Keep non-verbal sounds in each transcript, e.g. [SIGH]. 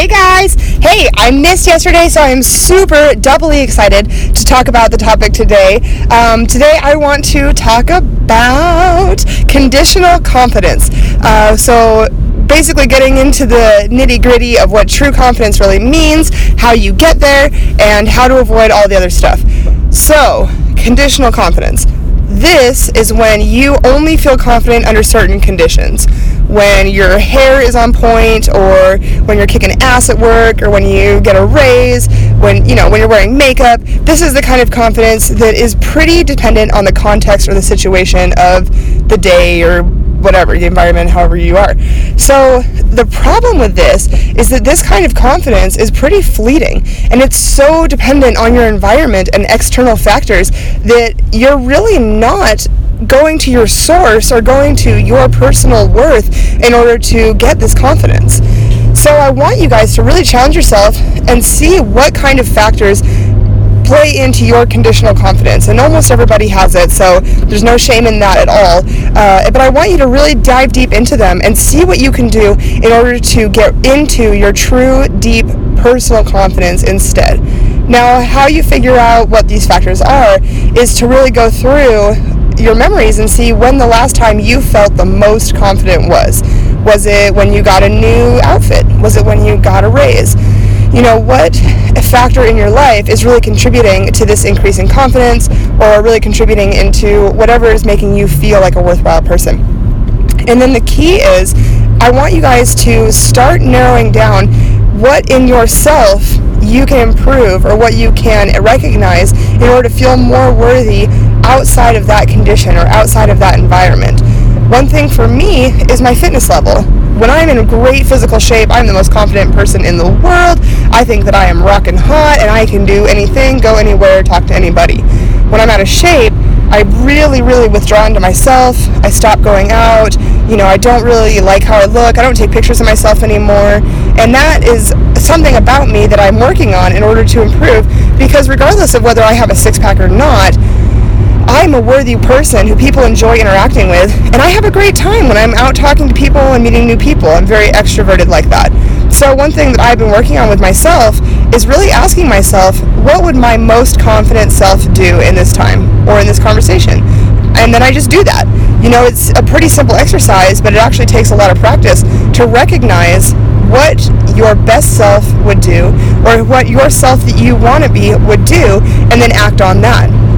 Hey guys! Hey, I missed yesterday, so I'm super doubly excited to talk about the topic today. Um, today, I want to talk about conditional confidence. Uh, so, basically, getting into the nitty gritty of what true confidence really means, how you get there, and how to avoid all the other stuff. So, conditional confidence. This is when you only feel confident under certain conditions when your hair is on point or when you're kicking ass at work or when you get a raise when you know when you're wearing makeup this is the kind of confidence that is pretty dependent on the context or the situation of the day or whatever the environment however you are. So the problem with this is that this kind of confidence is pretty fleeting and it's so dependent on your environment and external factors that you're really not going to your source or going to your personal worth in order to get this confidence. So I want you guys to really challenge yourself and see what kind of factors play into your conditional confidence. And almost everybody has it, so there's no shame in that at all. Uh, but I want you to really dive deep into them and see what you can do in order to get into your true, deep personal confidence instead. Now, how you figure out what these factors are is to really go through your memories and see when the last time you felt the most confident was. Was it when you got a new outfit? Was it when you got a raise? You know, what factor in your life is really contributing to this increase in confidence or really contributing into whatever is making you feel like a worthwhile person? And then the key is, I want you guys to start narrowing down what in yourself you can improve or what you can recognize in order to feel more worthy outside of that condition or outside of that environment. One thing for me is my fitness level. When I'm in great physical shape, I'm the most confident person in the world. I think that I am rocking hot and I can do anything, go anywhere, talk to anybody. When I'm out of shape, I really, really withdraw into myself. I stop going out. You know, I don't really like how I look. I don't take pictures of myself anymore. And that is something about me that I'm working on in order to improve because regardless of whether I have a six pack or not, I'm a worthy person who people enjoy interacting with, and I have a great time when I'm out talking to people and meeting new people. I'm very extroverted like that. So, one thing that I've been working on with myself is really asking myself, what would my most confident self do in this time or in this conversation? And then I just do that. You know, it's a pretty simple exercise, but it actually takes a lot of practice to recognize what your best self would do or what your self that you want to be would do and then act on that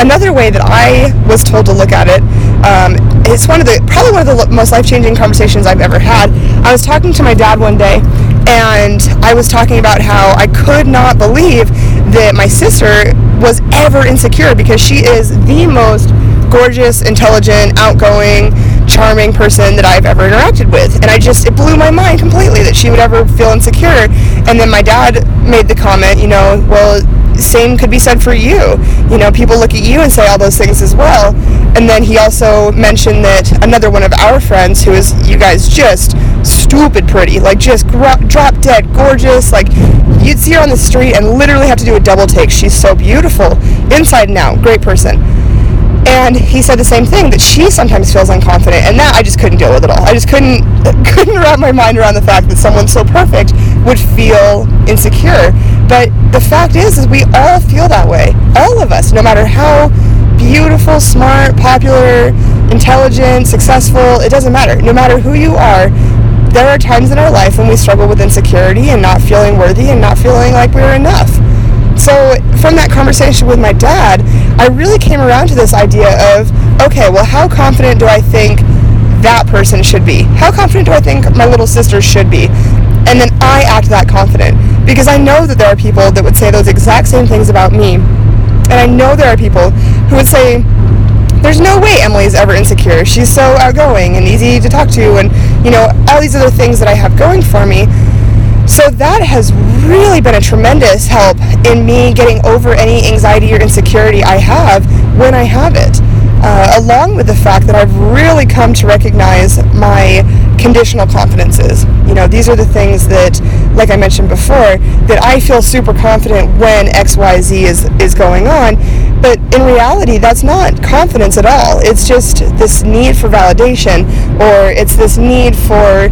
another way that I was told to look at it, um, it's one of the probably one of the most life changing conversations I've ever had. I was talking to my dad one day, and I was talking about how I could not believe that my sister was ever insecure because she is the most gorgeous, intelligent, outgoing, charming person that I've ever interacted with. And I just, it blew my mind completely that she would ever feel insecure. And then my dad made the comment, you know, well, same could be said for you. You know, people look at you and say all those things as well. And then he also mentioned that another one of our friends, who is you guys just stupid pretty, like just drop dead gorgeous, like you'd see her on the street and literally have to do a double take. She's so beautiful, inside and out, great person. And he said the same thing that she sometimes feels unconfident, and that I just couldn't deal with at all. I just couldn't [LAUGHS] couldn't wrap my mind around the fact that someone so perfect would feel insecure. But the fact is, is we all feel that way. All of us, no matter how beautiful, smart, popular, intelligent, successful, it doesn't matter. No matter who you are, there are times in our life when we struggle with insecurity and not feeling worthy and not feeling like we're enough. So, from that conversation with my dad, I really came around to this idea of okay, well, how confident do I think that person should be? How confident do I think my little sister should be? And then I act that confident because I know that there are people that would say those exact same things about me. And I know there are people who would say, there's no way Emily is ever insecure. She's so outgoing and easy to talk to, and you know, all these other things that I have going for me. So that has really been a tremendous help in me getting over any anxiety or insecurity I have when I have it. Uh, along with the fact that I've really come to recognize my conditional confidences. You know, these are the things that, like I mentioned before, that I feel super confident when XYZ is, is going on. But in reality, that's not confidence at all. It's just this need for validation, or it's this need for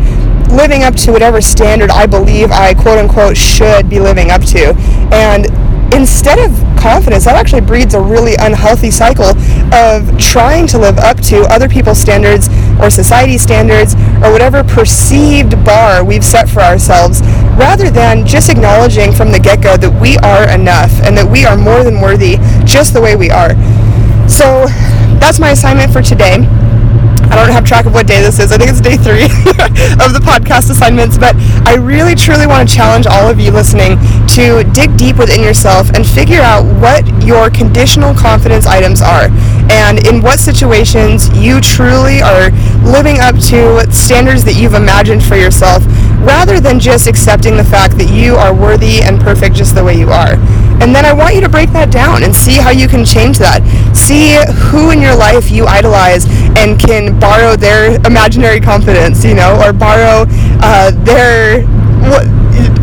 living up to whatever standard I believe I quote unquote should be living up to. And instead of confidence, that actually breeds a really unhealthy cycle of trying to live up to other people's standards or society standards or whatever perceived bar we've set for ourselves rather than just acknowledging from the get go that we are enough and that we are more than worthy just the way we are. So that's my assignment for today. I don't have track of what day this is. I think it's day three [LAUGHS] of the podcast assignments, but I really truly want to challenge all of you listening to dig deep within yourself and figure out what your conditional confidence items are and in what situations you truly are living up to standards that you've imagined for yourself rather than just accepting the fact that you are worthy and perfect just the way you are. And then I want you to break that down and see how you can change that. See who in your life you idolize and can borrow their imaginary confidence, you know, or borrow uh, their what,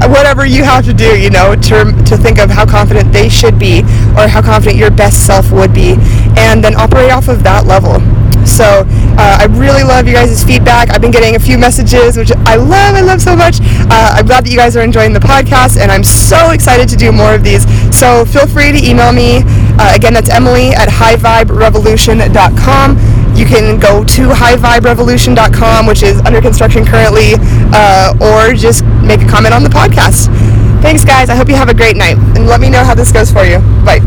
whatever you have to do, you know, to, to think of how confident they should be or how confident your best self would be, and then operate off of that level. So uh, I really love you guys' feedback. I've been getting a few messages, which I love, I love so much. Uh, I'm glad that you guys are enjoying the podcast, and I'm so excited to do more of these. So feel free to email me. Uh, again, that's Emily at highviberevolution.com. You can go to highviberevolution.com, which is under construction currently, uh, or just make a comment on the podcast. Thanks, guys. I hope you have a great night, and let me know how this goes for you. Bye.